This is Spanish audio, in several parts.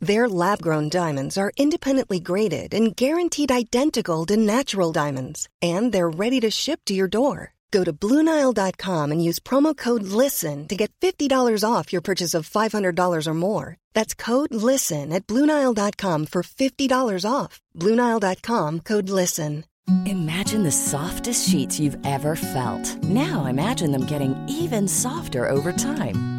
Their lab grown diamonds are independently graded and guaranteed identical to natural diamonds, and they're ready to ship to your door. Go to BlueNile.com and use promo code LISTEN to get $50 off your purchase of $500 or more. That's code LISTEN at BlueNile.com for $50 off. BlueNile.com code LISTEN. Imagine the softest sheets you've ever felt. Now imagine them getting even softer over time.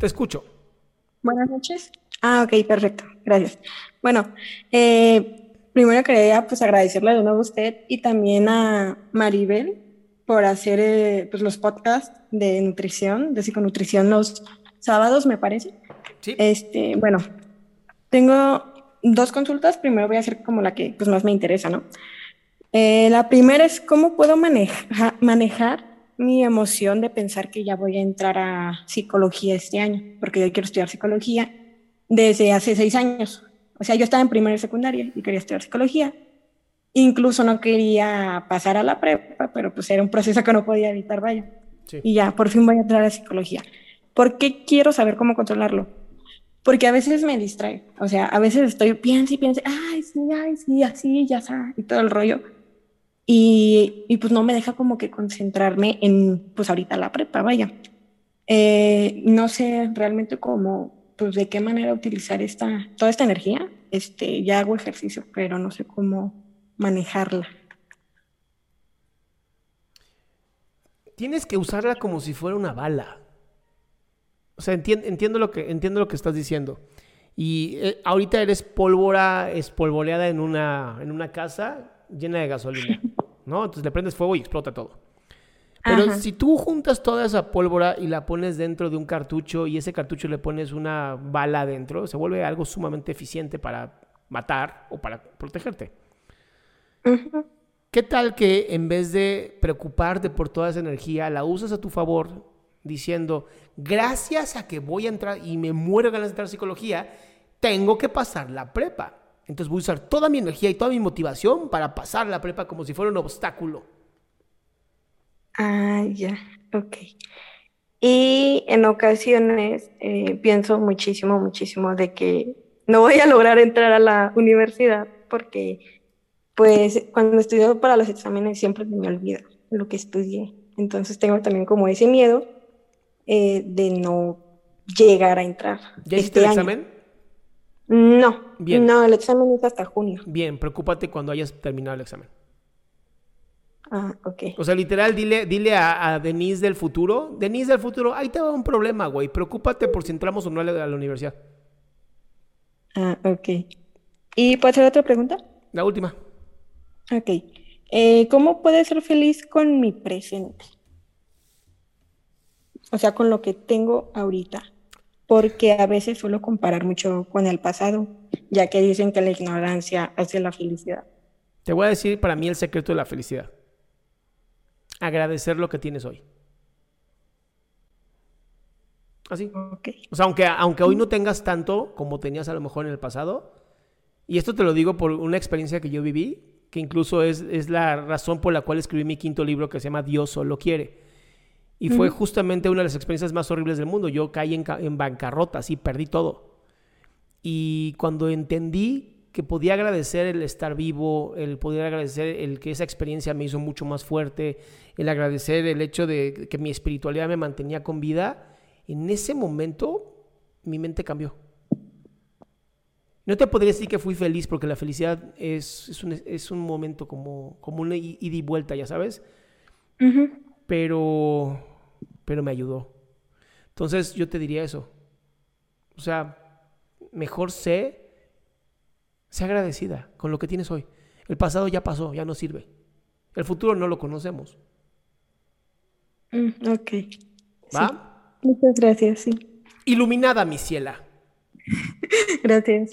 Te escucho. Buenas noches. Ah, ok, perfecto. Gracias. Bueno, eh, primero quería pues agradecerle de nuevo a usted y también a Maribel por hacer eh, pues, los podcasts de nutrición, de psiconutrición los sábados, me parece. Sí. Este, bueno, tengo dos consultas. Primero voy a hacer como la que pues, más me interesa, ¿no? Eh, la primera es cómo puedo maneja, manejar mi emoción de pensar que ya voy a entrar a psicología este año, porque yo quiero estudiar psicología desde hace seis años. O sea, yo estaba en primera y secundaria y quería estudiar psicología. Incluso no quería pasar a la prepa, pero pues era un proceso que no podía evitar, vaya. Sí. Y ya, por fin voy a entrar a psicología. ¿Por qué quiero saber cómo controlarlo? Porque a veces me distrae. O sea, a veces estoy, piensa y piensa, ay, sí, ay, sí, así, ya está, y todo el rollo y, y, pues no me deja como que concentrarme en, pues ahorita la prepa, vaya. Eh, no sé realmente cómo, pues de qué manera utilizar esta, toda esta energía. Este, ya hago ejercicio, pero no sé cómo manejarla. Tienes que usarla como si fuera una bala. O sea, entiendo, entiendo, lo, que, entiendo lo que estás diciendo. Y eh, ahorita eres pólvora espolvoreada en una, en una casa llena de gasolina, ¿no? Entonces le prendes fuego y explota todo. Pero Ajá. si tú juntas toda esa pólvora y la pones dentro de un cartucho y ese cartucho le pones una bala dentro, se vuelve algo sumamente eficiente para matar o para protegerte. ¿Qué tal que en vez de preocuparte por toda esa energía, la usas a tu favor diciendo, gracias a que voy a entrar y me muero ganas de entrar a psicología, tengo que pasar la prepa? Entonces voy a usar toda mi energía y toda mi motivación para pasar la prepa como si fuera un obstáculo. Ah, ya, ok. Y en ocasiones eh, pienso muchísimo, muchísimo de que no voy a lograr entrar a la universidad porque, pues, cuando estudio para los exámenes siempre me olvida lo que estudié. Entonces tengo también como ese miedo eh, de no llegar a entrar. ¿Ya hiciste este el año. examen? No, Bien. no, el examen es hasta junio. Bien, preocúpate cuando hayas terminado el examen. Ah, ok. O sea, literal, dile, dile a, a Denise del futuro, Denise del futuro, ahí te va un problema, güey. Preocúpate por si entramos o no a la, a la universidad. Ah, ok. ¿Y puedo hacer otra pregunta? La última. Ok. Eh, ¿cómo puedo ser feliz con mi presente? O sea, con lo que tengo ahorita. Porque a veces suelo comparar mucho con el pasado, ya que dicen que la ignorancia hace la felicidad. Te voy a decir para mí el secreto de la felicidad. Agradecer lo que tienes hoy. Así. Ok. O sea, aunque, aunque hoy no tengas tanto como tenías a lo mejor en el pasado, y esto te lo digo por una experiencia que yo viví, que incluso es, es la razón por la cual escribí mi quinto libro que se llama Dios solo quiere. Y fue Ujú. justamente una de las experiencias más horribles del mundo. Yo caí en, en bancarrota, así perdí todo. Y cuando entendí que podía agradecer el estar vivo, el poder agradecer el que esa experiencia me hizo mucho más fuerte, el agradecer el hecho de que mi espiritualidad me mantenía con vida, en ese momento mi mente cambió. No te podría decir que fui feliz porque la felicidad es, es, un, es un momento como, como una ida y vuelta, ya sabes. Ujú. Pero, pero me ayudó. Entonces yo te diría eso. O sea, mejor sé, sé agradecida con lo que tienes hoy. El pasado ya pasó, ya no sirve. El futuro no lo conocemos. Mm, ok. ¿Va? Muchas gracias, sí. Iluminada, mi ciela. Gracias.